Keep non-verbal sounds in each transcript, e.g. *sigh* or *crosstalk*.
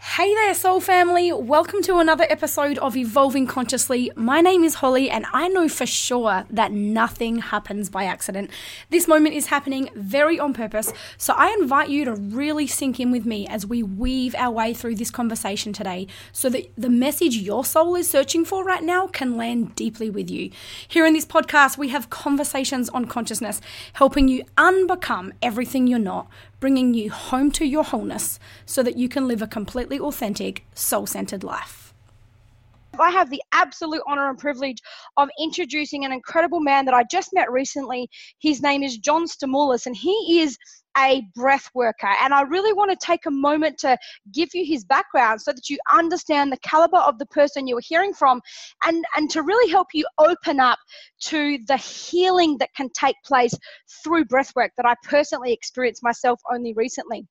Hey there, Soul Family. Welcome to another episode of Evolving Consciously. My name is Holly, and I know for sure that nothing happens by accident. This moment is happening very on purpose, so I invite you to really sink in with me as we weave our way through this conversation today so that the message your soul is searching for right now can land deeply with you. Here in this podcast, we have conversations on consciousness, helping you unbecome everything you're not bringing you home to your wholeness so that you can live a completely authentic, soul centered life. I have the absolute honor and privilege of introducing an incredible man that I just met recently. His name is John Stamoulos, and he is a breath worker. And I really want to take a moment to give you his background so that you understand the caliber of the person you're hearing from and, and to really help you open up to the healing that can take place through breath work that I personally experienced myself only recently.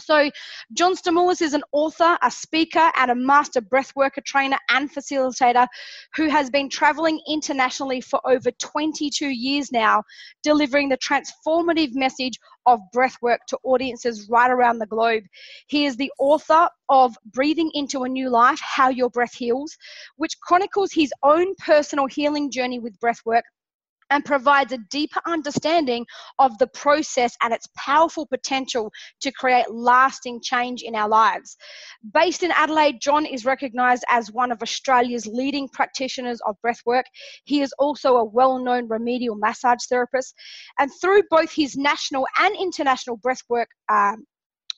So, John Stamoulos is an author, a speaker, and a master breathworker trainer and facilitator who has been traveling internationally for over 22 years now, delivering the transformative message of breathwork to audiences right around the globe. He is the author of Breathing into a New Life How Your Breath Heals, which chronicles his own personal healing journey with breathwork and provides a deeper understanding of the process and its powerful potential to create lasting change in our lives. Based in Adelaide, John is recognized as one of Australia's leading practitioners of breathwork. He is also a well known remedial massage therapist. And through both his national and international breathwork um,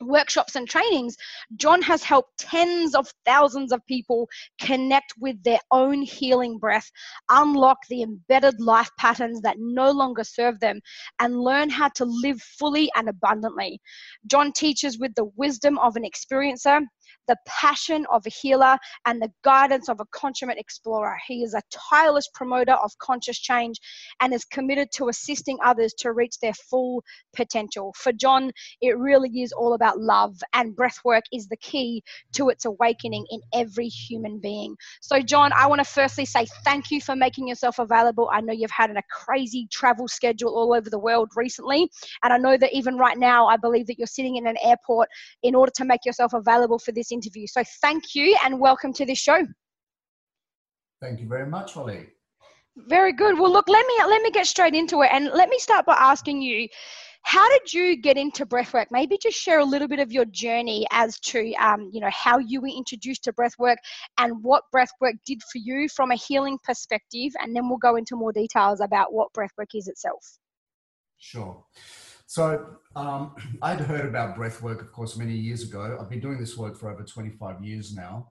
workshops and trainings, John has helped tens of thousands of people connect with their own healing breath, unlock the embedded life patterns that no longer serve them, and learn how to live fully and abundantly. John teaches with the wisdom of an experiencer the passion of a healer, and the guidance of a consummate explorer. He is a tireless promoter of conscious change and is committed to assisting others to reach their full potential. For John, it really is all about love, and breathwork is the key to its awakening in every human being. So, John, I want to firstly say thank you for making yourself available. I know you've had a crazy travel schedule all over the world recently, and I know that even right now, I believe that you're sitting in an airport in order to make yourself available for this interview. So thank you and welcome to this show. Thank you very much, Holly. Very good. Well, look, let me let me get straight into it, and let me start by asking you, how did you get into breathwork? Maybe just share a little bit of your journey as to, um, you know, how you were introduced to breathwork and what breathwork did for you from a healing perspective, and then we'll go into more details about what breathwork is itself. Sure. So um, I'd heard about breath work, of course, many years ago. I've been doing this work for over 25 years now.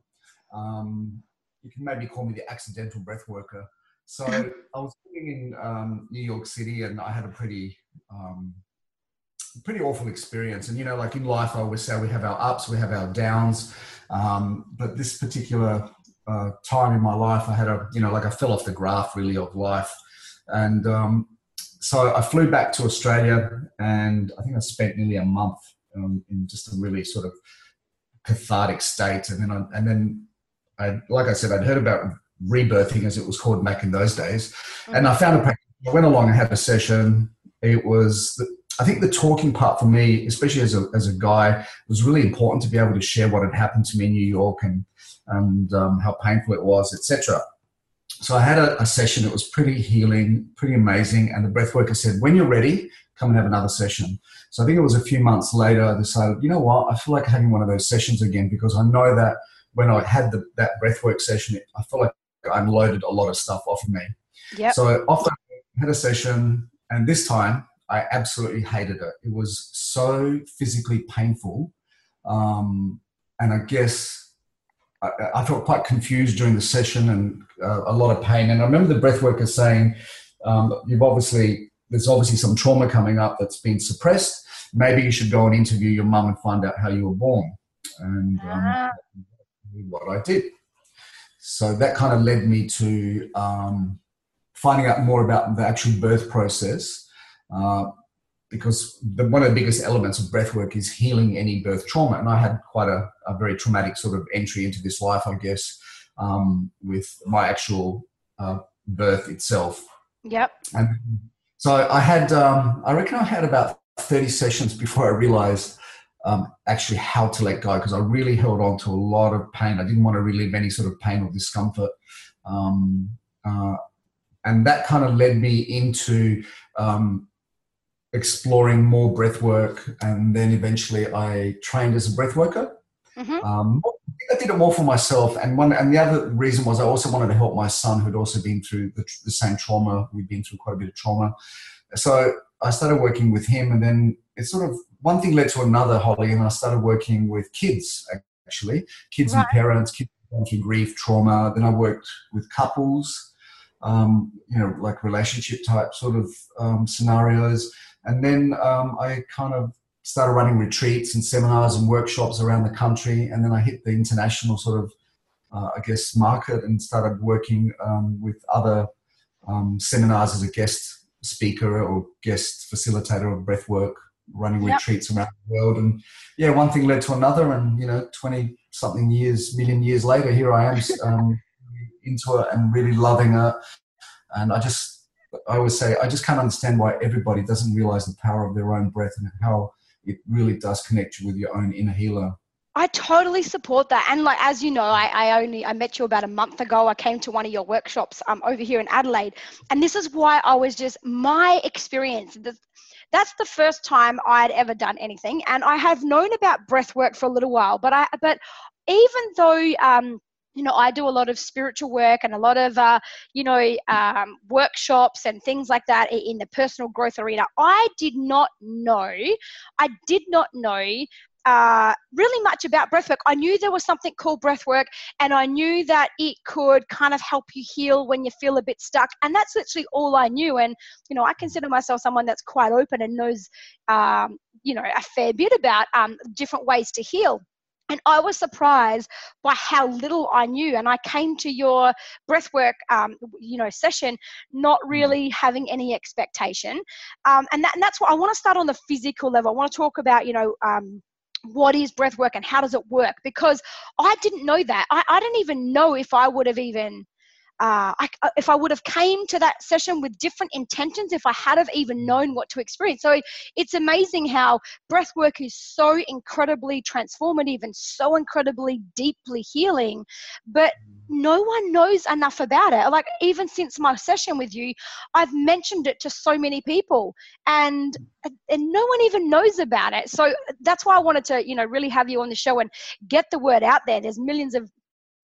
Um, you can maybe call me the accidental breath worker. So I was living in um, New York City and I had a pretty, um, pretty awful experience. And, you know, like in life, I always say we have our ups, we have our downs. Um, but this particular uh, time in my life, I had a, you know, like I fell off the graph really of life. And um, so I flew back to Australia, and I think I spent nearly a month um, in just a really sort of cathartic state. And then, I, and then, I, like I said, I'd heard about rebirthing, as it was called back in those days, mm-hmm. and I found a practice. I went along and had a session. It was, the, I think, the talking part for me, especially as a as a guy, was really important to be able to share what had happened to me in New York and and um, how painful it was, etc so I had a, a, session. It was pretty healing, pretty amazing. And the breathworker said, "When you're ready, come and have another session." So I think it was a few months later. I decided, you know what? I feel like having one of those sessions again because I know that when I had the, that breathwork session, I felt like I unloaded a lot of stuff off of me. Yep. So often had a session, and this time I absolutely hated it. It was so physically painful, um, and I guess I, I, felt quite confused during the session and uh, a lot of pain. And I remember the breath worker saying, um, "You've obviously there's obviously some trauma coming up that's been suppressed. Maybe you should go and interview your mum and find out how you were born." And um, ah. what I did. So that kind of led me to um, finding out more about the actual birth process. Uh, because the, one of the biggest elements of breathwork is healing any birth trauma. And I had quite a, a very traumatic sort of entry into this life, I guess, um, with my actual uh, birth itself. Yep. And so I had, um, I reckon I had about 30 sessions before I realized um, actually how to let go because I really held on to a lot of pain. I didn't want to relive any sort of pain or discomfort. Um, uh, and that kind of led me into um, exploring more breath work. And then eventually I trained as a breath worker. Mm-hmm. I did it more for myself, and one and the other reason was I also wanted to help my son, who'd also been through the, the same trauma. We'd been through quite a bit of trauma, so I started working with him, and then it sort of one thing led to another, Holly, and I started working with kids actually, kids right. and parents, kids going through grief, trauma. Then I worked with couples, um, you know, like relationship type sort of um, scenarios, and then um, I kind of started running retreats and seminars and workshops around the country, and then I hit the international sort of, uh, I guess, market and started working um, with other um, seminars as a guest speaker or guest facilitator of breath work, running yep. retreats around the world. And yeah, one thing led to another. And, you know, 20 something years, million years later, here I am *laughs* um, into it and really loving it. And I just, I always say, I just can't understand why everybody doesn't realize the power of their own breath and how it really does connect you with your own inner healer. I totally support that. And like as you know, I, I only I met you about a month ago. I came to one of your workshops um, over here in Adelaide. And this is why I was just my experience. That's the first time I'd ever done anything. And I have known about breath work for a little while, but I but even though um, you know i do a lot of spiritual work and a lot of uh, you know um, workshops and things like that in the personal growth arena i did not know i did not know uh, really much about breathwork. I knew there was something called breathwork, and I knew that it could kind of help you heal when you feel a bit stuck. And that's literally all I knew. And you know, I consider myself someone that's quite open and knows, um, you know, a fair bit about um, different ways to heal. And I was surprised by how little I knew. And I came to your breathwork, um, you know, session not mm. really having any expectation. Um, and, that, and that's what I want to start on the physical level. I want to talk about, you know, um, what is breath work and how does it work because i didn't know that i, I didn't even know if i would have even uh, I, uh, if I would have came to that session with different intentions, if I had have even known what to experience. So it's amazing how breath work is so incredibly transformative and so incredibly deeply healing, but no one knows enough about it. Like even since my session with you, I've mentioned it to so many people, and and no one even knows about it. So that's why I wanted to, you know, really have you on the show and get the word out there. There's millions of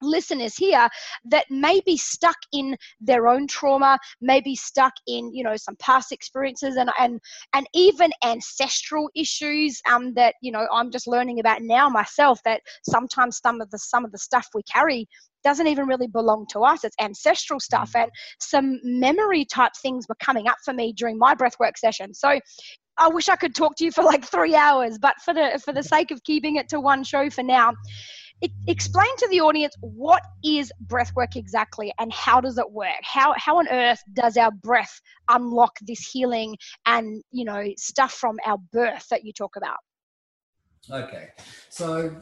listeners here that may be stuck in their own trauma may be stuck in you know some past experiences and and and even ancestral issues um that you know i'm just learning about now myself that sometimes some of the some of the stuff we carry doesn't even really belong to us. It's ancestral stuff and some memory type things were coming up for me during my breathwork session. So I wish I could talk to you for like three hours, but for the for the sake of keeping it to one show for now, explain to the audience what is breath work exactly and how does it work? How how on earth does our breath unlock this healing and you know stuff from our birth that you talk about? Okay. So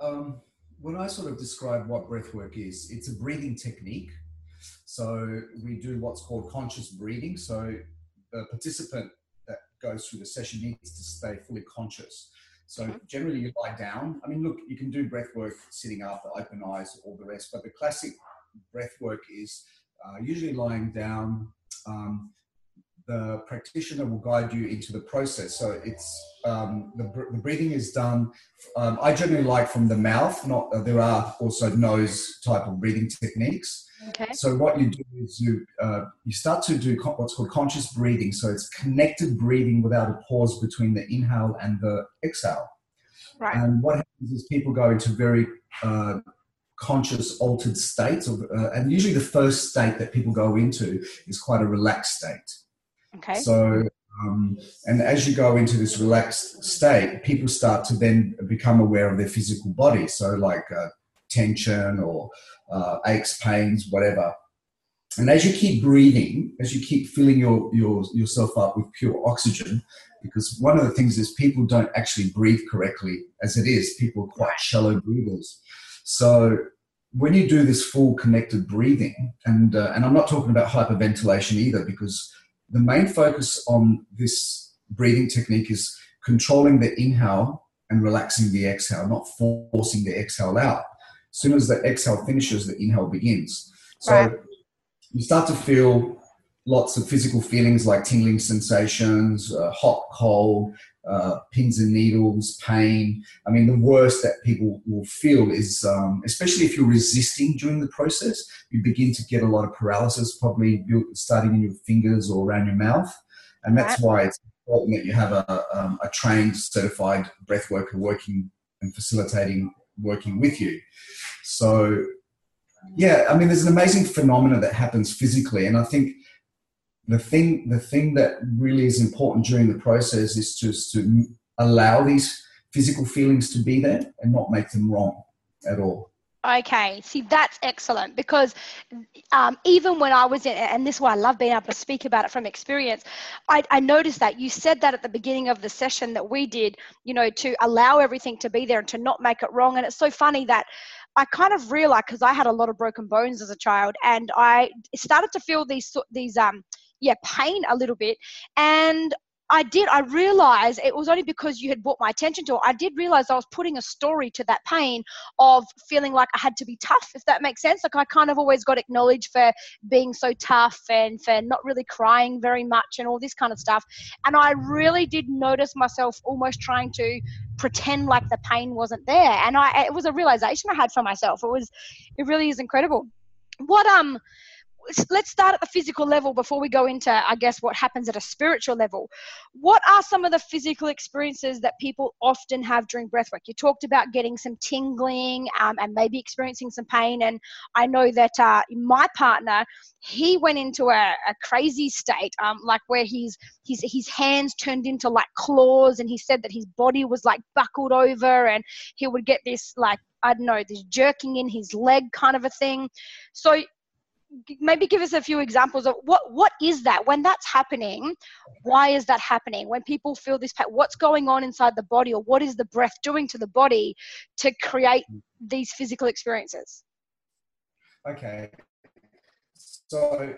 um, when i sort of describe what breath work is it's a breathing technique. So we do what's called conscious breathing. So the participant that goes through the session needs to stay fully conscious so generally you lie down. I mean, look, you can do breath work sitting up, open eyes, all the rest, but the classic breath work is uh, usually lying down. Um, the practitioner will guide you into the process. So it's um, the, the, breathing is done. Um, I generally like from the mouth. Not uh, there are also nose type of breathing techniques. Okay. So what you do is you uh, you start to do what's called conscious breathing. So it's connected breathing without a pause between the inhale and the exhale. Right. And what happens is people go into very uh, conscious, altered states, of, uh, and usually the first state that people go into is quite a relaxed state. Okay. So um, and as you go into this relaxed state, people start to then become aware of their physical body. So, like uh, tension or uh, aches, pains, whatever. And as you keep breathing, as you keep filling your, your, yourself up with pure oxygen, because one of the things is people don't actually breathe correctly as it is. People are quite shallow breathers. So when you do this full connected breathing, and, uh, and I'm not talking about hyperventilation either, because the main focus on this breathing technique is controlling the inhale and relaxing the exhale, not forcing the exhale out. As soon as the exhale finishes, the inhale begins. So right. you start to feel lots of physical feelings like tingling sensations, uh, hot, cold, uh, pins and needles, pain. I mean, the worst that people will feel is, um, especially if you're resisting during the process, you begin to get a lot of paralysis, probably starting in your fingers or around your mouth. And that's why it's important that you have a, um, a trained, certified breath worker working and facilitating working with you. So, yeah, I mean, there's an amazing phenomena that happens physically, and I think the thing the thing that really is important during the process is just to allow these physical feelings to be there and not make them wrong at all. Okay, see, that's excellent because um, even when I was in, and this is why I love being able to speak about it from experience, I, I, noticed that you said that at the beginning of the session that we did, you know, to allow everything to be there and to not make it wrong. And it's so funny that I kind of realized because I had a lot of broken bones as a child, and I started to feel these these um yeah pain a little bit, and I did. I realized it was only because you had brought my attention to it. I did realize I was putting a story to that pain of feeling like I had to be tough, if that makes sense. Like I kind of always got acknowledged for being so tough and for not really crying very much and all this kind of stuff. And I really did notice myself almost trying to pretend like the pain wasn't there. And I, it was a realization I had for myself. It was, it really is incredible. What um let's start at the physical level before we go into i guess what happens at a spiritual level what are some of the physical experiences that people often have during breathwork you talked about getting some tingling um, and maybe experiencing some pain and i know that uh, my partner he went into a, a crazy state um, like where his, his his hands turned into like claws and he said that his body was like buckled over and he would get this like I don't know, this jerking in his leg kind of a thing. So maybe give us a few examples of what what is that? When that's happening why is that happening? When people feel this what's going on inside the body or what is the breath doing to the body to create these physical experiences? Okay. So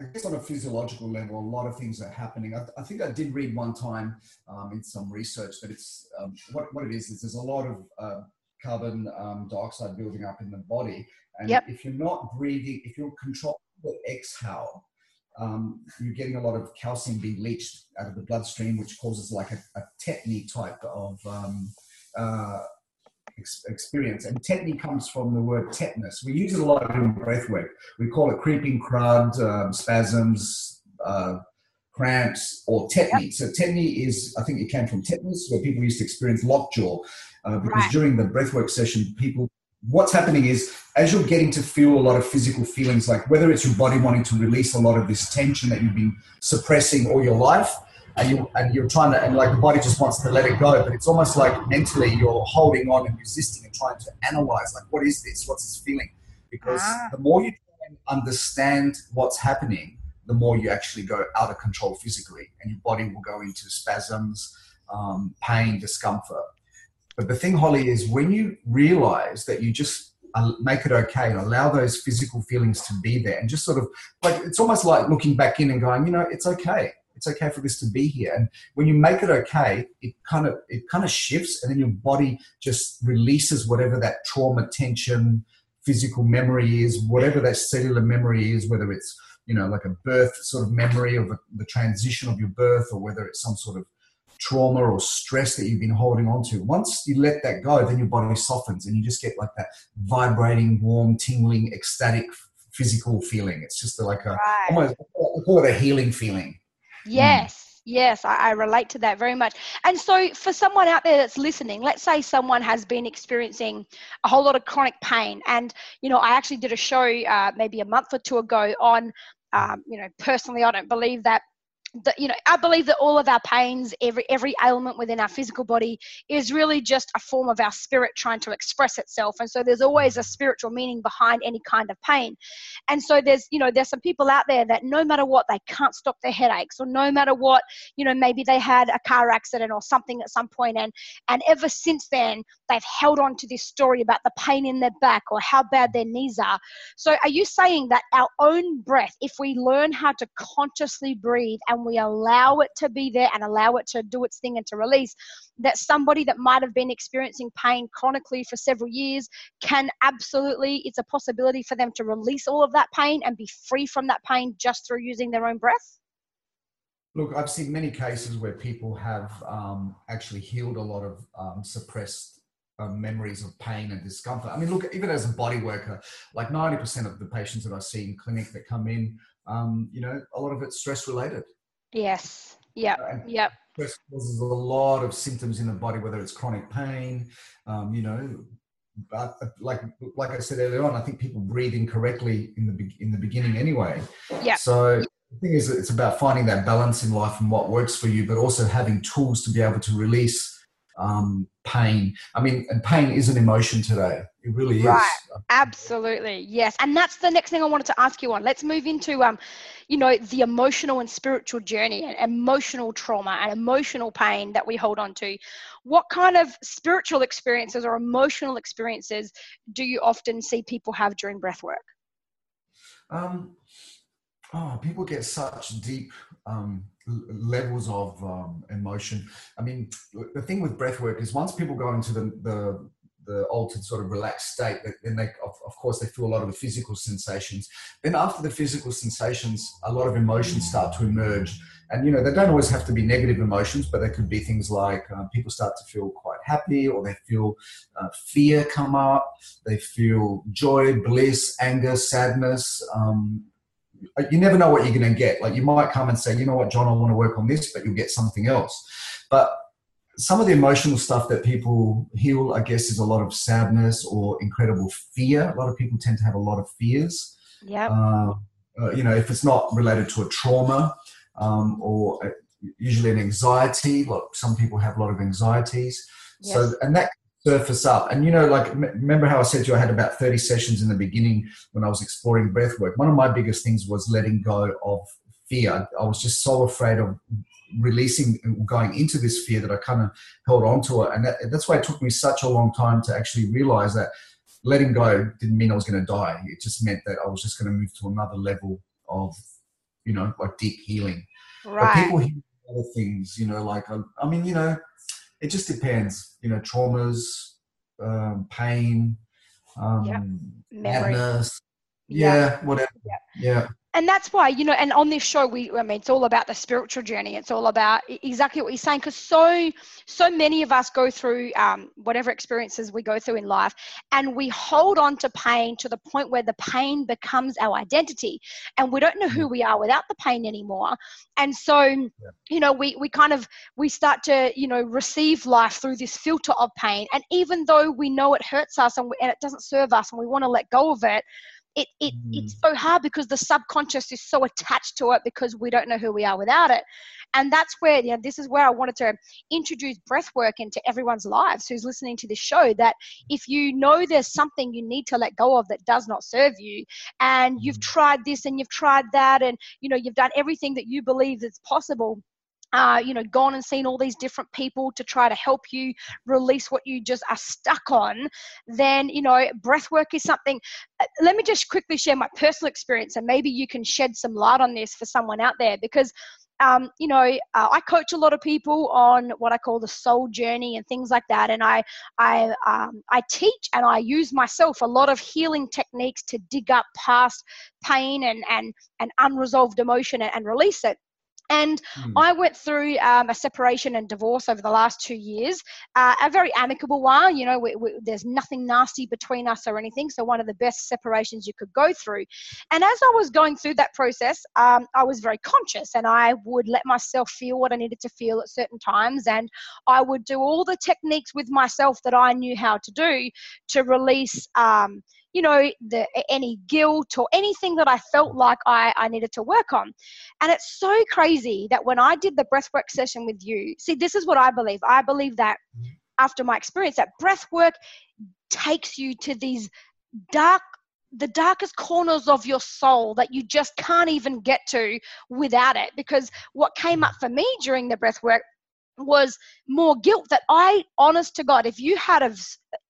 I guess on a physiological level, a lot of things are happening. I, I think I did read one time um, in some research that it's um, what, what it is is there's a lot of uh, carbon um, dioxide building up in the body, and yep. if you're not breathing, if you're controlling the exhale, um, you're getting a lot of calcium being leached out of the bloodstream, which causes like a, a tetany type of um, uh, ex- experience. And tetany comes from the word tetanus. We use it a lot in breath work. We call it creeping crud, um, spasms, uh, cramps, or tetany. Yep. So tetany is, I think it came from tetanus, where people used to experience lockjaw. Uh, because right. during the breathwork session, people what's happening is as you're getting to feel a lot of physical feelings, like whether it's your body wanting to release a lot of this tension that you've been suppressing all your life, and you and you're trying to, and like the body just wants to let it go, but it's almost like mentally you're holding on and resisting and trying to analyze, like what is this? What's this feeling? Because ah. the more you understand what's happening, the more you actually go out of control physically, and your body will go into spasms, um, pain, discomfort. But the thing, Holly, is when you realize that you just uh, make it okay and allow those physical feelings to be there and just sort of like it's almost like looking back in and going, you know, it's okay. It's okay for this to be here. And when you make it okay, it kind of it kind of shifts and then your body just releases whatever that trauma, tension, physical memory is, whatever that cellular memory is, whether it's you know like a birth sort of memory of the transition of your birth or whether it's some sort of trauma or stress that you've been holding on to. Once you let that go, then your body softens and you just get like that vibrating, warm, tingling, ecstatic physical feeling. It's just like a right. almost I call it a healing feeling. Yes. Mm. Yes, I, I, relate to that very much. And so, for someone out there that's listening, let's say someone has been experiencing a whole lot of chronic pain, and you know, I actually did a show uh, maybe a month or two ago on, um, you know, personally, I don't believe that that you know i believe that all of our pains every every ailment within our physical body is really just a form of our spirit trying to express itself. And so there's always a spiritual meaning behind any kind of pain. And so there's you know there's some people out there that no matter what they can't stop their headaches. Or no matter what you know maybe they had a car accident or something at some point. And and ever since then they've held on to this story about the pain in their back or how bad their knees are. So are you saying that our own breath if we learn how to consciously breathe and we allow it to be there and allow it to do its thing and to release, that somebody that might have been experiencing pain chronically for several years can absolutely, it's a possibility for them to release all of that pain and be free from that pain just through using their own breath? Look, I've seen many cases where people have um, actually healed a lot of um, suppressed um, memories of pain and discomfort. I mean, look, even as a body worker, like 90% of the patients that I see in clinic that come in, um, you know, a lot of it's stress related. Yes. Yep. yep. Stress causes a lot of symptoms in the body, whether it's chronic pain, um, you know, but like like I said earlier on, I think people breathe incorrectly in the in the beginning anyway. Yeah. So the thing is, it's about finding that balance in life and what works for you, but also having tools to be able to release um, pain. I mean, and pain is an emotion today. It really right. is. Absolutely, yes. And that's the next thing I wanted to ask you on. Let's move into, um, you know, the emotional and spiritual journey and emotional trauma and emotional pain that we hold on to. What kind of spiritual experiences or emotional experiences do you often see people have during breath work? Um, oh, people get such deep um, levels of um, emotion. I mean, the thing with breath work is once people go into the, the, the altered sort of relaxed state, then they, of, of, course, they feel a lot of the physical sensations. Then after the physical sensations, a lot of emotions start to emerge. And, you know, they don't always have to be negative emotions, but they could be things like uh, people start to feel quite happy or they feel uh, fear come up. They feel joy, bliss, anger, sadness, um, you never know what you're going to get. Like you might come and say, you know what, John, I want to work on this, but you'll get something else. But some of the emotional stuff that people heal, I guess, is a lot of sadness or incredible fear. A lot of people tend to have a lot of fears. Yeah. Uh, uh, you know, if it's not related to a trauma um, or a, usually an anxiety, like some people have a lot of anxieties. Yes. So, and that surface up. And you know, like remember how I said to you, I had about 30 sessions in the beginning when I was exploring breath work. One of my biggest things was letting go of fear. I was just so afraid of releasing, going into this fear that I kind of held on to it. And that, that's why it took me such a long time to actually realize that letting go didn't mean I was going to die. It just meant that I was just going to move to another level of, you know, like deep healing. Right. But people heal other things, you know, like, I, I mean, you know, it just depends. You know, traumas, um, pain, um, madness, yeah, yeah, whatever. Yeah. yeah and that's why you know and on this show we i mean it's all about the spiritual journey it's all about exactly what you're saying because so so many of us go through um, whatever experiences we go through in life and we hold on to pain to the point where the pain becomes our identity and we don't know who mm. we are without the pain anymore and so yeah. you know we we kind of we start to you know receive life through this filter of pain and even though we know it hurts us and, we, and it doesn't serve us and we want to let go of it it, it mm. it's so hard because the subconscious is so attached to it because we don't know who we are without it and that's where you know this is where i wanted to introduce breath work into everyone's lives who's listening to this show that if you know there's something you need to let go of that does not serve you and you've mm. tried this and you've tried that and you know you've done everything that you believe is possible uh, you know, gone and seen all these different people to try to help you release what you just are stuck on, then, you know, breath work is something. Uh, let me just quickly share my personal experience and maybe you can shed some light on this for someone out there because. Um, you know, uh, I coach a lot of people on what I call the soul journey and things like that, and I, I, um, I teach and I use myself a lot of healing techniques to dig up past pain and and and unresolved emotion and, and release it. And mm. I went through um, a separation and divorce over the last two years, uh, a very amicable one. You know, we, we, there's nothing nasty between us or anything. So, one of the best separations you could go through. And as I was going through that process, um, I was very conscious and I would let myself feel what I needed to feel at certain times. And I would do all the techniques with myself that I knew how to do to release. Um, you know, the, any guilt or anything that I felt like I, I needed to work on. And it's so crazy that when I did the breathwork session with you, see, this is what I believe. I believe that after my experience, that breathwork takes you to these dark the darkest corners of your soul that you just can't even get to without it because what came up for me during the breath work was more guilt that I, honest to God, if you had have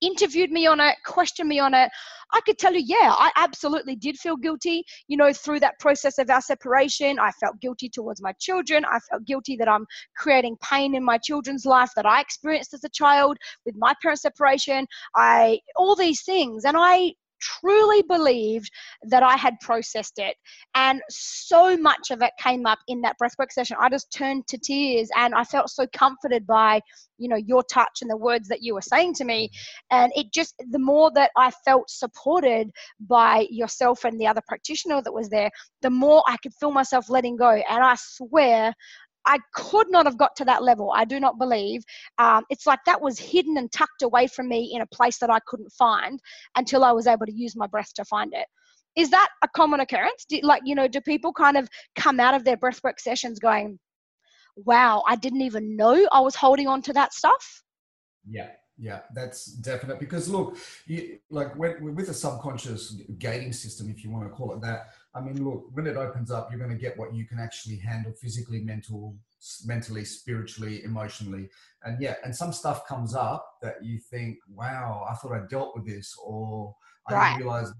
interviewed me on it, questioned me on it, I could tell you, yeah, I absolutely did feel guilty. You know, through that process of our separation, I felt guilty towards my children. I felt guilty that I'm creating pain in my children's life that I experienced as a child with my parents' separation. I all these things, and I truly believed that I had processed it. And so much of it came up in that breathwork session. I just turned to tears and I felt so comforted by, you know, your touch and the words that you were saying to me. And it just, the more that I felt supported by yourself and the other practitioner that was there, the more I could feel myself letting go. And I swear, I could not have got to that level. I do not believe. Um, it's like that was hidden and tucked away from me in a place that I couldn't find until I was able to use my breath to find it. Is that a common occurrence? Do, like, you know, do people kind of come out of their breathwork sessions going, wow, I didn't even know I was holding on to that stuff? Yeah, yeah, that's definite. Because look, you, like when, with a subconscious gating system, if you want to call it that, I mean, look, when it opens up, you're going to get what you can actually handle physically, mental, mentally, spiritually, emotionally, and yeah, and some stuff comes up that you think, wow, I thought I dealt with this, or I right. didn't realize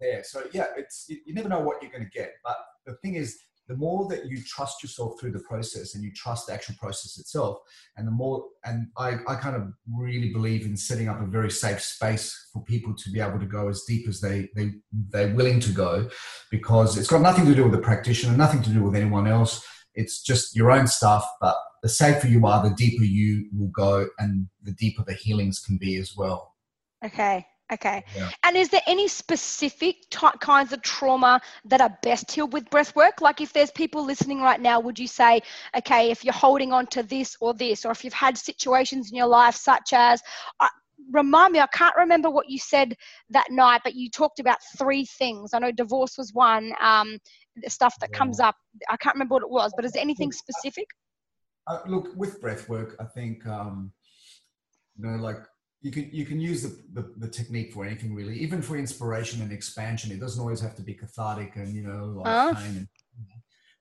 there. So yeah, it's you never know what you're going to get, but the thing is, the more that you trust yourself through the process and you trust the actual process itself and the more and I, I kind of really believe in setting up a very safe space for people to be able to go as deep as they, they they're willing to go because it's got nothing to do with the practitioner nothing to do with anyone else. It's just your own stuff but the safer you are the deeper you will go and the deeper the healings can be as well. Okay Okay. Yeah. And is there any specific ty- kinds of trauma that are best healed with breath work? Like if there's people listening right now, would you say, okay, if you're holding on to this or this, or if you've had situations in your life such as, uh, remind me, I can't remember what you said that night, but you talked about three things. I know divorce was one, um, the stuff that yeah. comes up. I can't remember what it was, but is there anything specific? Uh, look, with breath work, I think, um, you know, like you can you can use the, the, the, technique for anything really, even for inspiration and expansion. It doesn't always have to be cathartic and you know like uh. pain. And,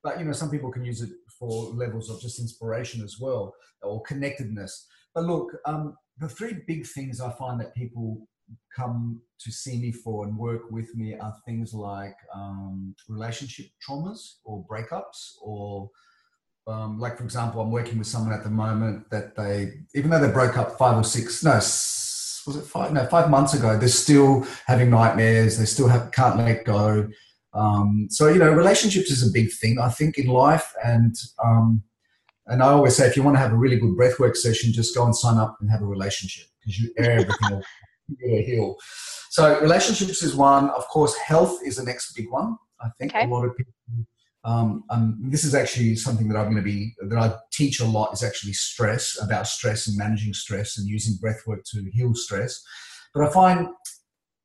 but you know, some people can use it for levels of just inspiration as well or connectedness. But look, um, the three big things I find that people come to see me for and work with me are things like um, relationship traumas or breakups or um, like for example, I'm working with someone at the moment that they, even though they broke up five or six, no, was it five? No, five months ago, they're still having nightmares. They still have, can't let go. Um, so you know, relationships is a big thing, I think, in life. And um, and I always say, if you want to have a really good breathwork session, just go and sign up and have a relationship because you everything will *laughs* heal. So relationships is one. Of course, health is the next big one. I think okay. a lot of people um, um, this is actually something that I'm going to be that I teach a lot is actually stress about stress and managing stress and using breath work to heal stress. But I find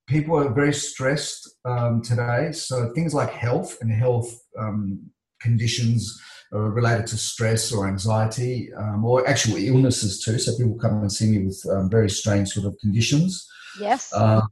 people are very stressed um, today, so things like health and health um, conditions related to stress or anxiety um, or actual illnesses too. So people come and see me with um, very strange sort of conditions. Yes. Uh,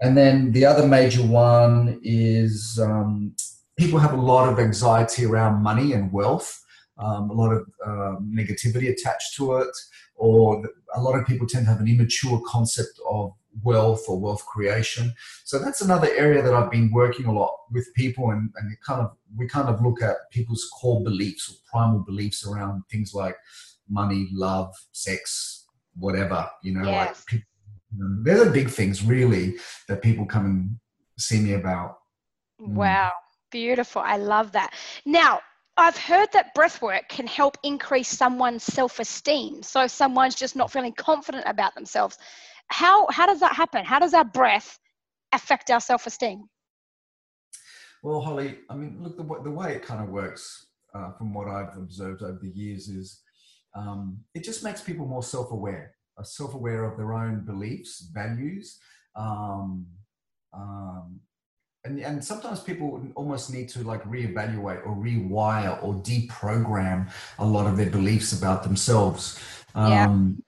and then the other major one is um, people have a lot of anxiety around money and wealth, um, a lot of uh, negativity attached to it, or a lot of people tend to have an immature concept of wealth or wealth creation. So that's another area that I've been working a lot with people, and, and kind of we kind of look at people's core beliefs or primal beliefs around things like money, love, sex, whatever. You know, yes. like they're the big things really that people come and see me about. Wow. Beautiful. I love that. Now, I've heard that breath work can help increase someone's self esteem. So, if someone's just not feeling confident about themselves, how, how does that happen? How does our breath affect our self esteem? Well, Holly, I mean, look, the, the way it kind of works uh, from what I've observed over the years is um, it just makes people more self aware, uh, self aware of their own beliefs, values. Um, um, and, and sometimes people almost need to like reevaluate or rewire or deprogram a lot of their beliefs about themselves. Yeah. Um,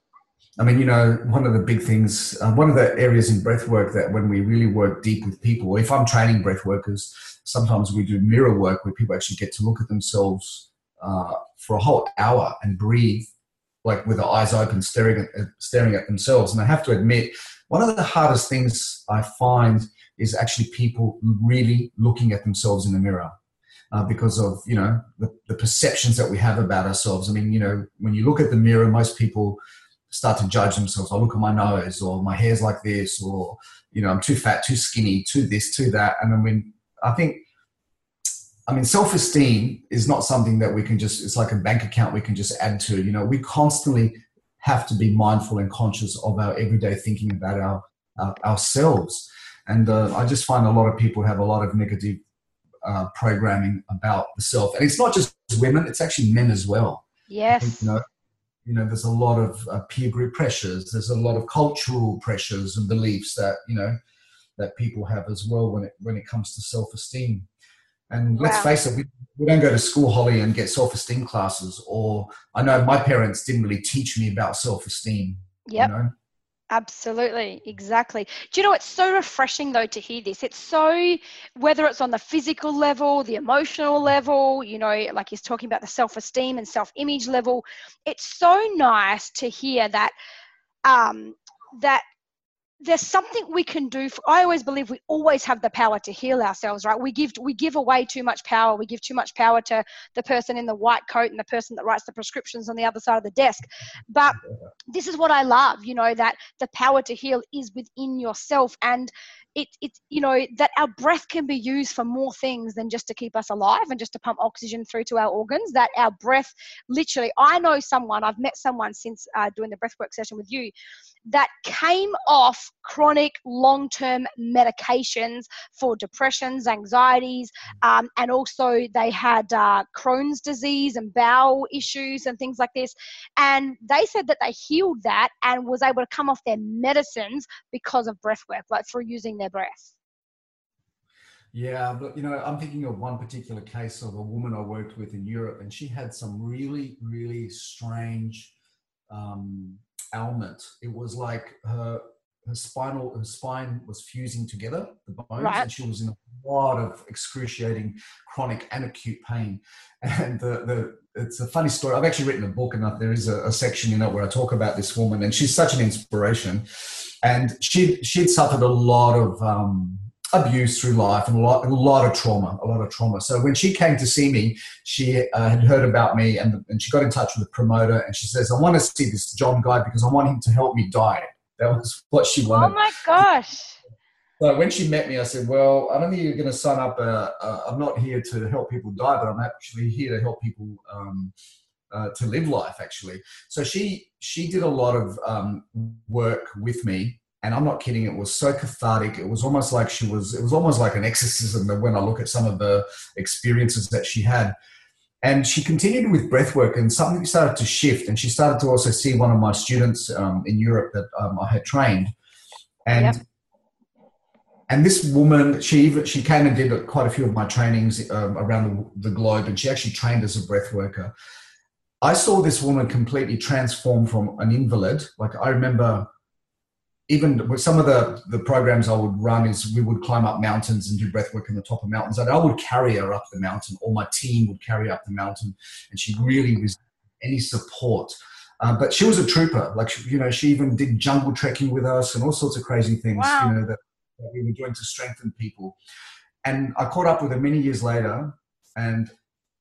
I mean, you know, one of the big things, uh, one of the areas in breath work that when we really work deep with people, if I'm training breath workers, sometimes we do mirror work where people actually get to look at themselves uh, for a whole hour and breathe like with their eyes open, staring at, staring at themselves. And I have to admit, one of the hardest things I find is actually people really looking at themselves in the mirror. Uh, because of you know the, the perceptions that we have about ourselves. I mean, you know, when you look at the mirror, most people start to judge themselves. I look at my nose, or my hair's like this, or you know, I'm too fat, too skinny, too this, too that. And I mean, I think I mean, self esteem is not something that we can just, it's like a bank account we can just add to. You know, we constantly have to be mindful and conscious of our everyday thinking about our, our ourselves. And uh, I just find a lot of people have a lot of negative uh, programming about the self. And it's not just women, it's actually men as well. Yes. You know, you know, there's a lot of uh, peer group pressures. There's a lot of cultural pressures and beliefs that, you know, that people have as well when it, when it comes to self-esteem. And let's wow. face it, we, we don't go to school, Holly, and get self esteem classes. Or I know my parents didn't really teach me about self esteem. Yep. You know? Absolutely, exactly. Do you know it's so refreshing though to hear this? It's so whether it's on the physical level, the emotional level, you know, like he's talking about the self-esteem and self-image level. It's so nice to hear that um, that there's something we can do for, i always believe we always have the power to heal ourselves right? We give we give away too much power. We give too much power to the person in the white coat and the person that writes the prescriptions on the other side of the desk. But this is what i love you know that the power to heal is within yourself. And it, it you know that our breath can be used for more things than just to keep us alive and just to pump oxygen through to our organs that our breath literally i know someone i've met someone since uh, doing the breathwork session with you that came off chronic long-term medications for depressions anxieties um, and also they had uh, crohn's disease and bowel issues and things like this and they said that they healed that and was able to come off their medicines because of breathwork like through using their breath. Yeah, but you know, I'm thinking of one particular case of a woman I worked with in Europe, and she had some really, really strange um, ailment. It was like her her spinal her spine was fusing together the bones right. and she was in a lot of excruciating chronic and acute pain and the, the it's a funny story i've actually written a book and there is a, a section in it where i talk about this woman and she's such an inspiration and she she'd suffered a lot of um, abuse through life and a lot, a lot of trauma, a lot of trauma. So when she came to see me, she uh, had heard about me and, and she got in touch with the promoter and she says, I want to see this John guy because I want him to help me die. That was what she wanted. Oh my gosh. So when she met me, I said, well, I don't think you're going to sign up. Uh, uh, I'm not here to help people die, but I'm actually here to help people um, uh, to live life actually. So she she did a lot of um, work with me, and I'm not kidding. It was so cathartic. It was almost like she was. It was almost like an exorcism. When I look at some of the experiences that she had, and she continued with breath work, and something started to shift. And she started to also see one of my students um, in Europe that um, I had trained, and. Yep and this woman, she even she came and did quite a few of my trainings um, around the, the, globe, and she actually trained as a breath worker. I saw this woman completely transform from an invalid. Like I remember even with some of the, the programs I would run is we would climb up mountains and do breath work in the top of mountains. And I would carry her up the mountain, or my team would carry up the mountain, and she really was any support. Uh, but she was a trooper. Like you know, she even did jungle trekking with us and all sorts of crazy things. Wow. You know that, that we were doing to strengthen people. And I caught up with her many years later, and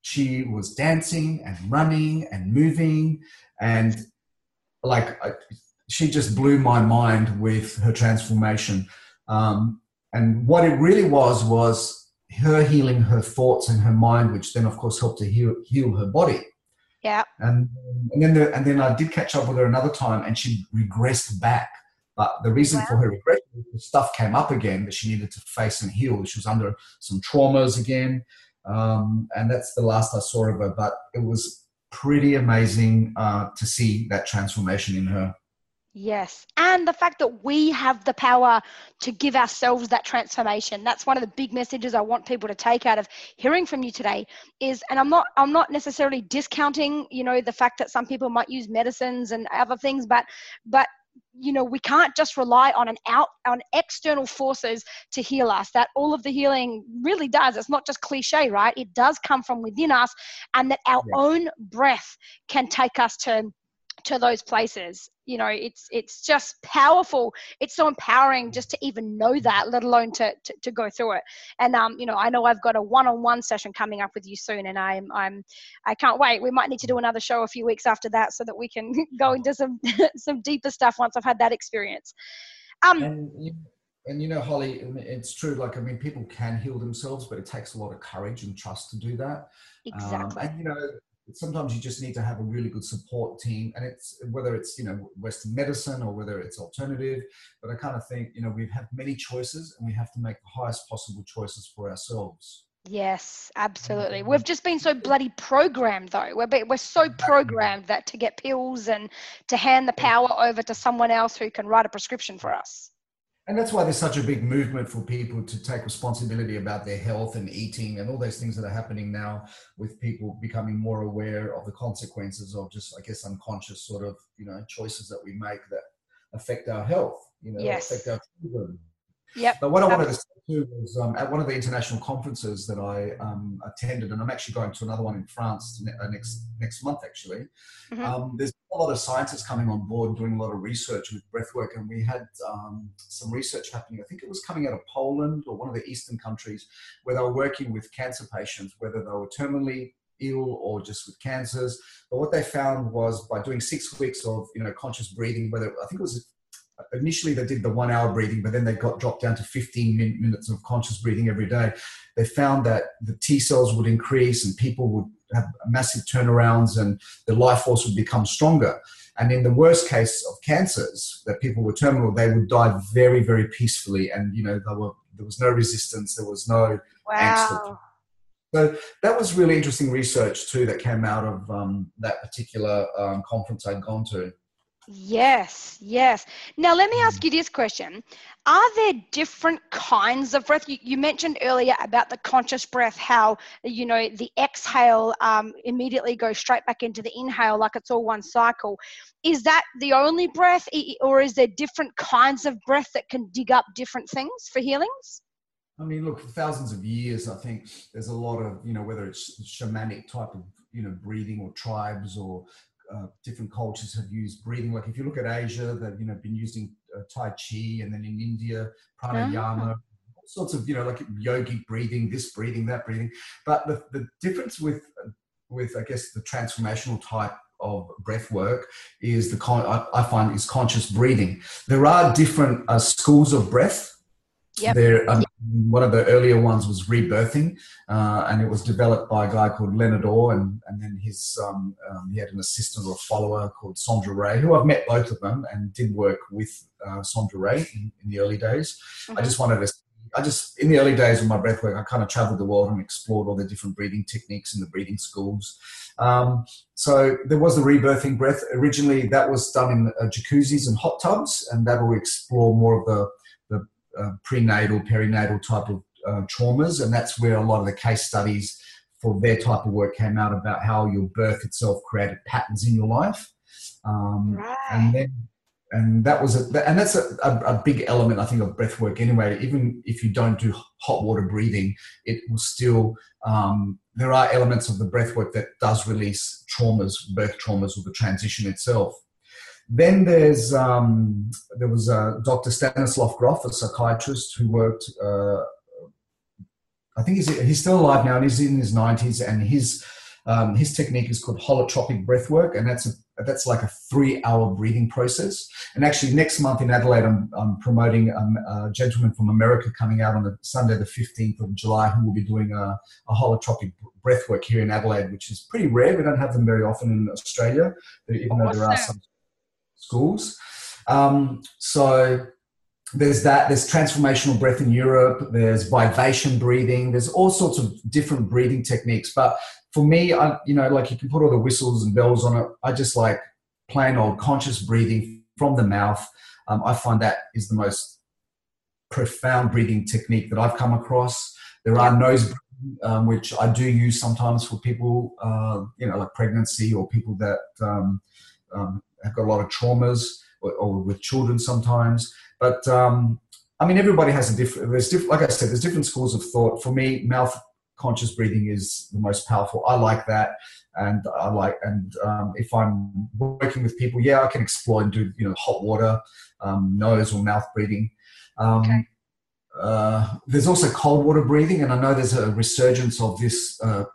she was dancing and running and moving and like I, she just blew my mind with her transformation um, and what it really was was her healing her thoughts and her mind which then of course helped to heal, heal her body yeah and, and then the, and then i did catch up with her another time and she regressed back but the reason wow. for her regression stuff came up again that she needed to face and heal she was under some traumas again um, and that's the last I saw of her. But it was pretty amazing uh, to see that transformation in her. Yes. And the fact that we have the power to give ourselves that transformation. That's one of the big messages I want people to take out of hearing from you today is and I'm not I'm not necessarily discounting, you know, the fact that some people might use medicines and other things, but but you know we can't just rely on an out on external forces to heal us that all of the healing really does it's not just cliche right it does come from within us and that our yeah. own breath can take us to to those places. You know it's it's just powerful. It's so empowering just to even know that let alone to, to, to go through it. And um you know i know i've got a one-on-one session coming up with you soon and i'm i'm i can't wait. We might need to do another show a few weeks after that so that we can *laughs* go into some *laughs* some deeper stuff once i've had that experience. Um and you, and you know holly it's true. Like i mean people can heal themselves but it takes a lot of courage and trust to do that. Exactly. um, and you know sometimes you just need to have a really good support team and it's whether it's you know western medicine or whether it's alternative but i kind of think you know we have had many choices and we have to make the highest possible choices for ourselves Yes, absolutely. Mm-hmm. We've just been so bloody programmed, though. We're, be, we're so programmed that to get pills and to hand the power over to someone else who can write a prescription for us. And that's why there's such a big movement for people to take responsibility about their health and eating and all those things that are happening now with people becoming more aware of the consequences of just, I guess, unconscious sort of, you know, choices that we make that affect our health, you know, yes. affect our children. Yep. But what I wanted to say too was um, at one of the international conferences that I um, attended, and I'm actually going to another one in France uh, next next month. Actually, mm-hmm. um, there's a lot of scientists coming on board doing a lot of research with breathwork, and we had um, some research happening. I think it was coming out of Poland or one of the eastern countries, where they were working with cancer patients, whether they were terminally ill or just with cancers. But what they found was by doing six weeks of you know conscious breathing, whether I think it was initially they did the one hour breathing, but then they got dropped down to 15 minutes of conscious breathing every day. They found that the T cells would increase and people would have massive turnarounds and the life force would become stronger. And in the worst case of cancers, that people were terminal, they would die very, very peacefully. And, you know, were, there was no resistance, there was no wow. angst. So that was really interesting research too that came out of um, that particular um, conference I'd gone to. Yes, yes. Now, let me ask mm. you this question Are there different kinds of breath? You, you mentioned earlier about the conscious breath, how, you know, the exhale um, immediately goes straight back into the inhale like it's all one cycle. Is that the only breath, or is there different kinds of breath that can dig up different things for healings? I mean, look, for thousands of years, I think there's a lot of, you know, whether it's shamanic type of, you know, breathing or tribes or uh, different cultures have used breathing. Like if you look at Asia, they've you know been using uh, Tai Chi, and then in India, pranayama, oh. all sorts of you know like yogic breathing, this breathing, that breathing. But the, the difference with with I guess the transformational type of breath work is the con- I, I find is conscious breathing. There are different uh, schools of breath Yep. There, um, one of the earlier ones was rebirthing, uh, and it was developed by a guy called Leonard Orr, and, and then his um, um, he had an assistant or a follower called Sondra Ray, who I've met both of them and did work with uh, Sondra Ray in, in, the early days. Mm-hmm. I just wanted to. I just in the early days of my breath work, I kind of traveled the world and explored all the different breathing techniques and the breathing schools. Um, so there was the rebirthing breath. Originally, that was done in uh, jacuzzis and hot tubs, and that will explore more of the uh, prenatal, perinatal type of uh, traumas, and that's where a lot of the case studies for their type of work came out about how your birth itself created patterns in your life, um, right. and then and that was a and that's a, a, a, big element I think of breath work anyway. Even if you don't do hot water breathing, it will still um, there are elements of the breath work that does release traumas, birth traumas, or the transition itself. Then there's um, there was uh, Dr. Stanislav Grof, a psychiatrist who worked. Uh, I think he's he's still alive now, and he's in his 90s, and his um, his technique is called holotropic breath work, and that's a that's like a three-hour breathing process. And actually, next month in Adelaide, I'm, I'm promoting um, a gentleman from America coming out on the Sunday, the 15th of July, who will be doing a, a holotropic breath work here in Adelaide, which is pretty rare. We don't have them very often in Australia, even though there are some schools. Um, so there's that. There's transformational breath in Europe. There's vibration breathing. There's all sorts of different breathing techniques. But for me, I, you know, like you can put all the whistles and bells on it. I just like plain old conscious breathing from the mouth. Um, I find that is the most profound breathing technique that I've come across. There are nose breathing, um, which I do use sometimes for people, uh, you know, like pregnancy or people that um, um have got a lot of traumas or, or with children sometimes. But um, I mean, everybody has a different. There's different. Like I said, there's different schools of thought. For me, mouth conscious breathing is the most powerful. I like that, and I like. And um, if I'm working with people, yeah, I can explore and do you know hot water, um, nose or mouth breathing. Um, okay. Uh, there's also cold water breathing, and I know there's a resurgence of this uh,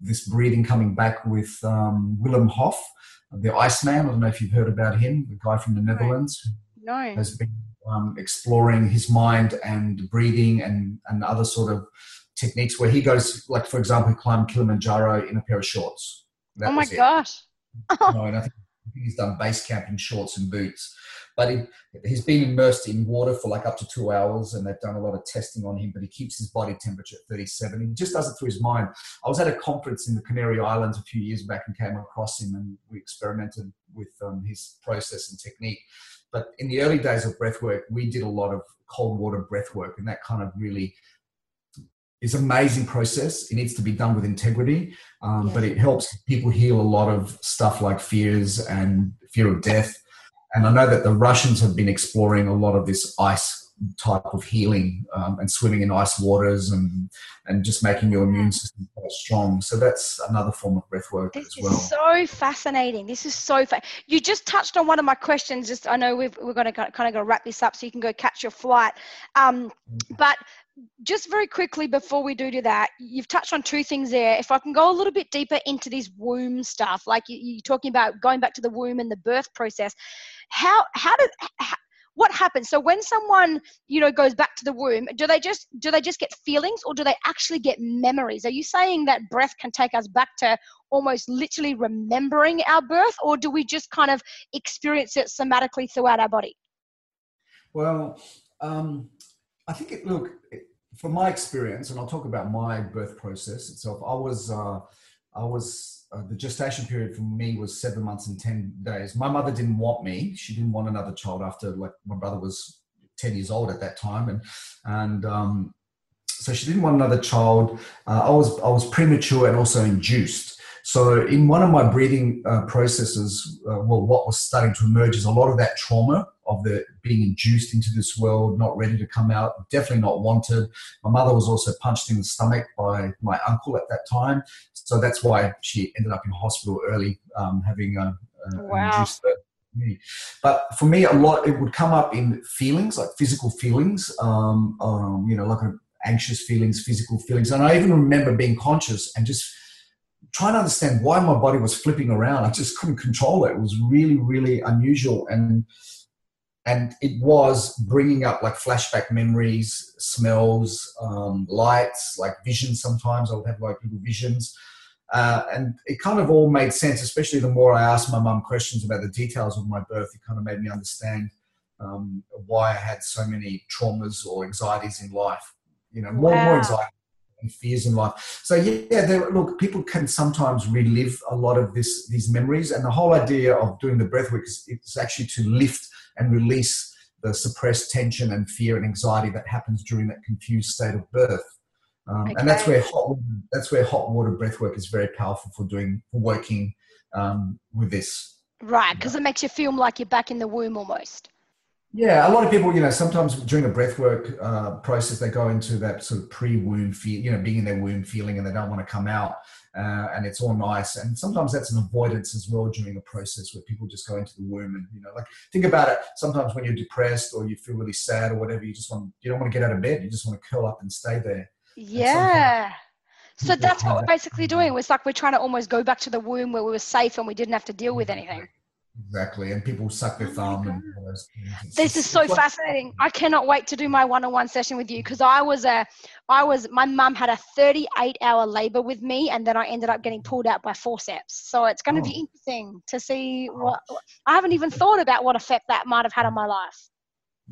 this breathing coming back with um, Wim Hof, the Iceman. I don't know if you've heard about him, the guy from the Netherlands. No. Has been um, exploring his mind and breathing and, and other sort of techniques where he goes, like, for example, he climbed Kilimanjaro in a pair of shorts. That oh my gosh. no, and I think he's done base camp in shorts and boots. But he, he's been immersed in water for like up to two hours, and they've done a lot of testing on him. But he keeps his body temperature at 37. He just does it through his mind. I was at a conference in the Canary Islands a few years back and came across him, and we experimented with um, his process and technique. But in the early days of breathwork, we did a lot of cold water breathwork, and that kind of really is an amazing process. It needs to be done with integrity, um, but it helps people heal a lot of stuff like fears and fear of death. And I know that the Russians have been exploring a lot of this ice type of healing um, and swimming in ice waters and and just making your immune system quite strong. So that's another form of breath work this as well. Is so fascinating. This is so fa- you just touched on one of my questions. Just I know we've, we're going to kind of go wrap this up so you can go catch your flight. Um, mm-hmm. but just very quickly before we do do that, you've touched on two things there. If I can go a little bit deeper into this womb stuff, like you, are talking about going back to the womb and the birth process, how how did how, what happens? So when someone you know goes back to the womb do they just do they just get feelings or do they actually get memories? Are you saying that breath can take us back to almost literally remembering our birth or do we just kind of experience it somatically throughout our body? Well um, i think it look from my experience and i'll talk about my birth process itself i was uh, i was uh, the gestation period for me was seven months and 10 days. My mother didn't want me. She didn't want another child after like my brother was 10 years old at that time. And, and, um, so she didn't want another child. Uh, I was, I was premature and also induced. So in one of my breathing uh, processes, uh, well, what was starting to emerge is a lot of that trauma of the being induced into this world, not ready to come out, definitely not wanted. My mother was also punched in the stomach by my uncle at that time, so that's why she ended up in hospital early, um, having a, a wow. induced birth. But for me, a lot it would come up in feelings, like physical feelings, um, um, you know, like anxious feelings, physical feelings, and I even remember being conscious and just trying to understand why my body was flipping around. I just couldn't control it. It was really, really unusual. And and it was bringing up like flashback memories, smells, um, lights, like visions. Sometimes I would have like little visions, uh, and it kind of all made sense. Especially the more I asked my mum questions about the details of my birth, it kind of made me understand um, why I had so many traumas or anxieties in life. You know, more wow. more anxiety fears in life. So yeah, there, look, people can sometimes relive a lot of this these memories, and the whole idea of doing the breath work is it's actually to lift and release the suppressed tension and fear and anxiety that happens during that confused state of birth. Um, okay. And that's where hot that's where hot water breath work is very powerful for doing for working um, with this. Right, because it makes you feel like you're back in the womb almost. Yeah, a lot of people, you know, sometimes during the breathwork uh, process, they go into that sort of pre-womb feel, you know, being in their womb feeling, and they don't want to come out, uh, and it's all nice. And sometimes that's an avoidance as well during a process where people just go into the womb, and you know, like think about it. Sometimes when you're depressed or you feel really sad or whatever, you just want you don't want to get out of bed. You just want to curl up and stay there. Yeah. So that's what we're basically doing. It's like we're trying to almost go back to the womb where we were safe and we didn't have to deal with anything. Exactly, and people suck their oh thumb. And this is so fascinating. I cannot wait to do my one-on-one session with you because I was a, I was my mum had a 38-hour labor with me, and then I ended up getting pulled out by forceps. So it's going to oh. be interesting to see oh. what. I haven't even thought about what effect that might have had on my life.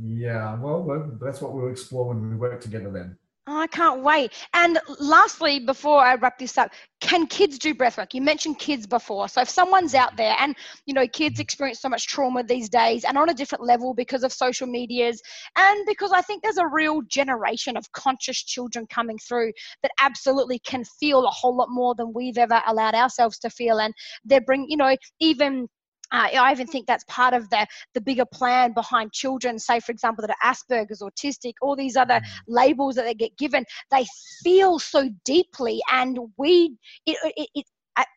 Yeah, well, that's what we'll explore when we work together then. Oh, I can't wait. And lastly, before I wrap this up, can kids do breathwork? You mentioned kids before. So if someone's out there and, you know, kids experience so much trauma these days and on a different level because of social medias and because I think there's a real generation of conscious children coming through that absolutely can feel a whole lot more than we've ever allowed ourselves to feel. And they bring, you know, even uh, I even think that's part of the, the bigger plan behind children, say, for example, that are Asperger's, autistic, all these other mm. labels that they get given. They feel so deeply, and we, it, it, it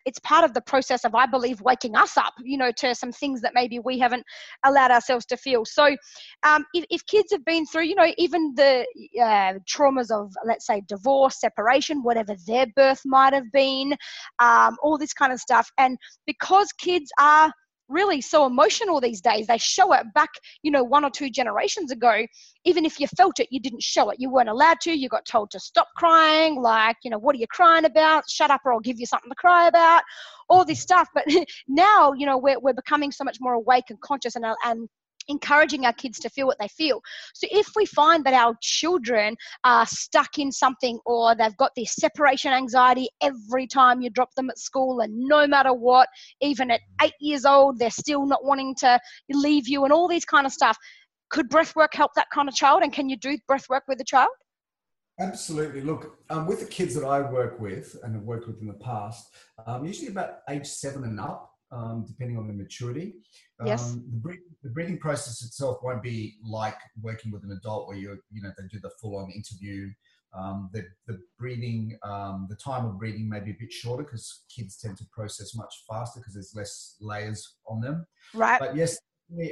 it's part of the process of, I believe, waking us up, you know, to some things that maybe we haven't allowed ourselves to feel. So, um, if, if, kids have been through, you know, even the uh, traumas of, let's say, divorce, separation, whatever their birth might have been, um, all this kind of stuff, and because kids are really so emotional these days. They show it back, you know, one or two generations ago. Even if you felt it, you didn't show it. You weren't allowed to. You got told to stop crying, like, you know, what are you crying about? Shut up or I'll give you something to cry about. All this stuff. But *laughs* now, you know, we're, we're becoming so much more awake and conscious and, and encouraging our kids to feel what they feel. So if we find that our children are stuck in something or they've got this separation anxiety every time you drop them at school and no matter what, even at eight years old, they're still not wanting to leave you and all these kind of stuff. Could breath work help that kind of child? And can you do breath work with a child? Absolutely. Look, um, with the kids that I work with and have worked with in the past, um, usually about age seven and up, um, depending on the maturity. Yes. Um, the, breathing, the, breathing process itself won't be like working with an adult where you you know they do the full on interview. Um, the, the breathing, um, the time of breathing may be a bit shorter because kids tend to process much faster because there's less layers on them. Right. But yes,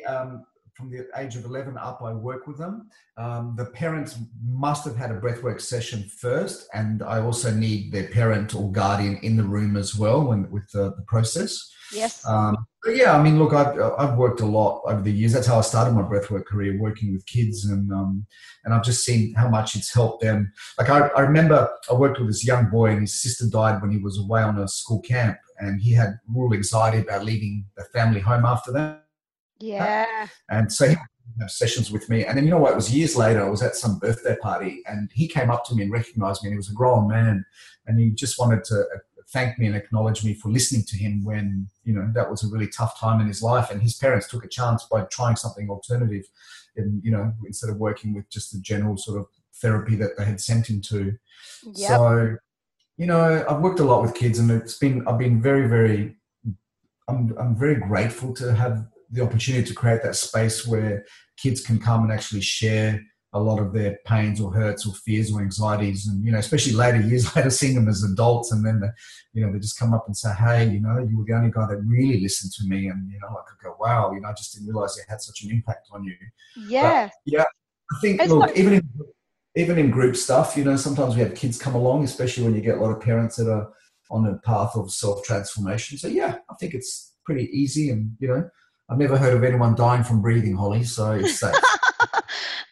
um, from the age of 11 up, I work with them. Um, the parents must have had a breathwork session first, and I also need their parent or guardian in the room as well when, with the, the process. Yes. Um, yeah, I mean, look, I've, I've worked a lot over the years. That's how I started my breathwork career, working with kids, and um, and I've just seen how much it's helped them. Like I, I remember I worked with this young boy, and his sister died when he was away on a school camp, and he had real anxiety about leaving the family home after that. Yeah. And so he have sessions with me. And then you know what? It was years later. I was at some birthday party, and he came up to me and recognized me. And he was a grown man, and he just wanted to uh, thank me and acknowledge me for listening to him when you know that was a really tough time in his life. And his parents took a chance by trying something alternative, and you know instead of working with just the general sort of therapy that they had sent him to. Yep. So, you know, I've worked a lot with kids, and it's been I've been very very I'm I'm very grateful to have the opportunity to create that space where kids can come and actually share a lot of their pains or hurts or fears or anxieties and you know especially later years *laughs* later seeing them as adults and then the, you know they just come up and say hey you know you were the only guy that really listened to me and you know i could go wow you know i just didn't realize it had such an impact on you yeah but, yeah i think it's look even in even in group stuff you know sometimes we have kids come along especially when you get a lot of parents that are on a path of self transformation so yeah i think it's pretty easy and you know I've never heard of anyone dying from breathing, Holly. So it's safe. *laughs*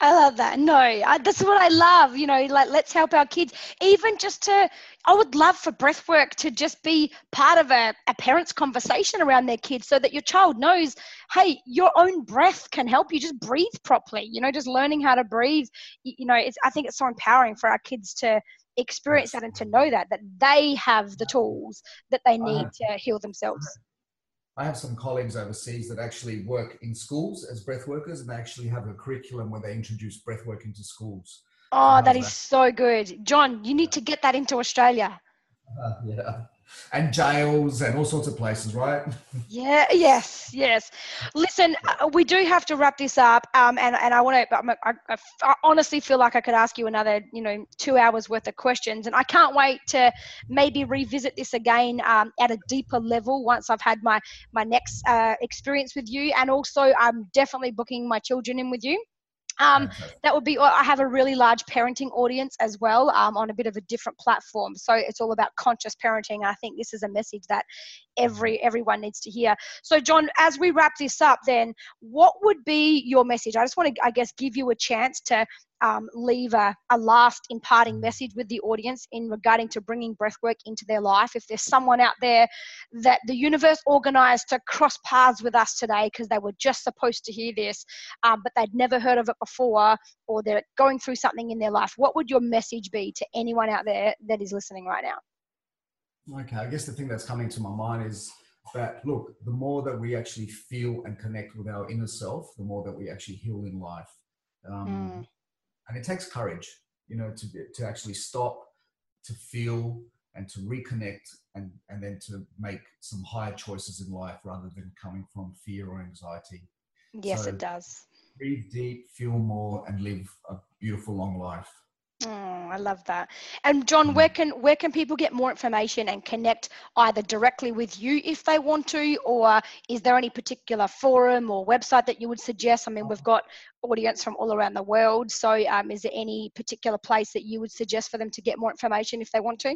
I love that. No, I, that's what I love. You know, like let's help our kids. Even just to, I would love for breath work to just be part of a, a parent's conversation around their kids so that your child knows, hey, your own breath can help you just breathe properly. You know, just learning how to breathe. You, you know, it's, I think it's so empowering for our kids to experience that and to know that, that they have the tools that they need uh-huh. to heal themselves. I have some colleagues overseas that actually work in schools as breath workers and they actually have a curriculum where they introduce breath work into schools. Oh, that is that. so good. John, you need to get that into Australia. Uh, *laughs* yeah and jails and all sorts of places, right? *laughs* Yeah, yes, yes. Listen, uh, we do have to wrap this up, um, and and I want to. I, I, honestly feel like I could ask you another, you know, two hours worth of questions, and I can't wait to maybe revisit this again um, at a deeper level once I've had my my next uh, experience with you, and also I'm definitely booking my children in with you. Um, that would be. I have a really large parenting audience as well um, on a bit of a different platform. So it's all about conscious parenting. I think this is a message that every mm-hmm. everyone needs to hear. So John, as we wrap this up, then what would be your message? I just want to, I guess, give you a chance to um, leave a, a last imparting message with the audience in regarding to bringing breathwork into their life. If there's someone out there that the universe organized to cross paths with us today because they were just supposed to hear this, um, but they'd never heard of it before, or they're going through something in their life, what would your message be to anyone out there that is listening right now? Okay, I guess the thing that's coming to my mind is that look, the more that we actually feel and connect with our inner self, the more that we actually heal in life. Um, mm and it takes courage you know to to actually stop to feel and to reconnect and, and then to make some higher choices in life rather than coming from fear or anxiety. Yes, so it does. Breathe deep, feel more, and live a beautiful long life. Oh, I love that. And John, mm. where can where can people get more information and connect either directly with you if they want to, or is there any particular forum or website that you would suggest? I mean, we've got audience from all around the world, so um, is there any particular place that you would suggest for them to get more information if they want to?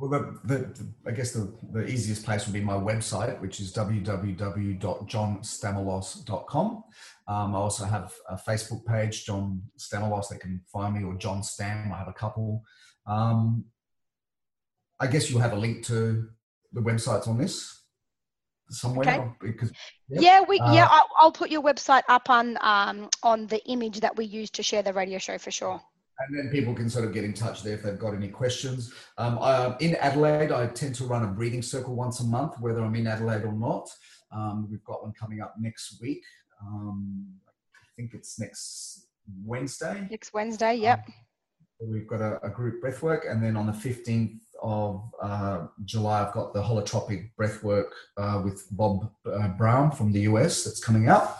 Well, the, the, I guess the, the easiest place would be my website, which is www.johnstamoulos.com. Um, I also have a Facebook page, John Stamoulos. They can find me, or John Stam. I have a couple. Um, I guess you'll have a link to the websites on this somewhere okay. because yep. yeah we uh, yeah I'll, I'll, put your website up on um, on the image that we use to share the radio show for sure and then people can sort of get in touch there if they've got any questions. Um, I, in Adelaide, I tend to run a breathing circle once a month, whether I'm in Adelaide or not. Um, we've got one coming up next week. Um, I think it's next Wednesday. Next Wednesday, yep. Um, we've got a, a, group breathwork, and then on the 15th of uh, July, I've got the holotropic breathwork uh, with Bob uh, Brown from the US that's coming out.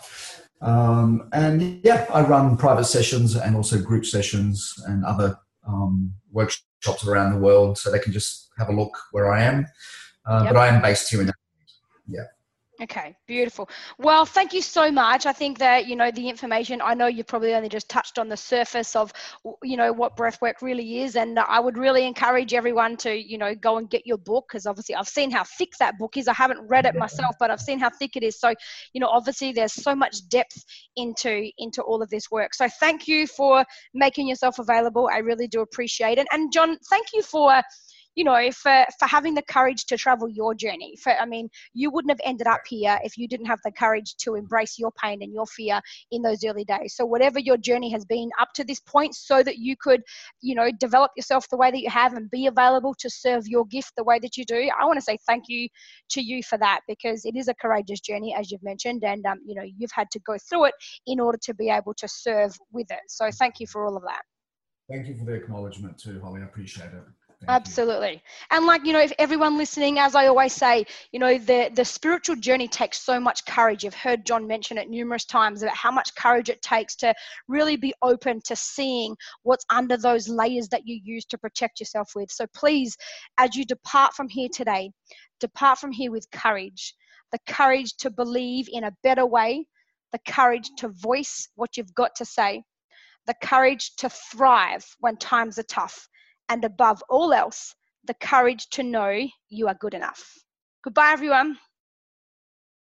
Um, and yeah, I run private sessions and also group sessions and other um, workshops around the world, so they can just have a look where I am. Uh, yep. But I am based here in yeah. Okay, beautiful. Well, thank you so much. I think that, you know, the information, I know you've probably only just touched on the surface of, you know, what breathwork really is. And I would really encourage everyone to, you know, go and get your book because obviously I've seen how thick that book is. I haven't read it myself, but I've seen how thick it is. So, you know, obviously there's so much depth into, into all of this work. So thank you for making yourself available. I really do appreciate it. And John, thank you for, you know, for, for having the courage to travel your journey. For, I mean, you wouldn't have ended up here if you didn't have the courage to embrace your pain and your fear in those early days. So, whatever your journey has been up to this point, so that you could, you know, develop yourself the way that you have and be available to serve your gift the way that you do, I want to say thank you to you for that because it is a courageous journey, as you've mentioned, and, um, you know, you've had to go through it in order to be able to serve with it. So, thank you for all of that. Thank you for the acknowledgement too, Holly. I appreciate it. Thank Absolutely. You. And like, you know, if everyone listening, as I always say, you know, the, the spiritual journey takes so much courage. You've heard John mention it numerous times about how much courage it takes to really be open to seeing what's under those layers that you use to protect yourself with. So please, as you depart from here today, depart from here with courage the courage to believe in a better way, the courage to voice what you've got to say, the courage to thrive when times are tough and above all else, the courage to know you are good enough. Goodbye, everyone.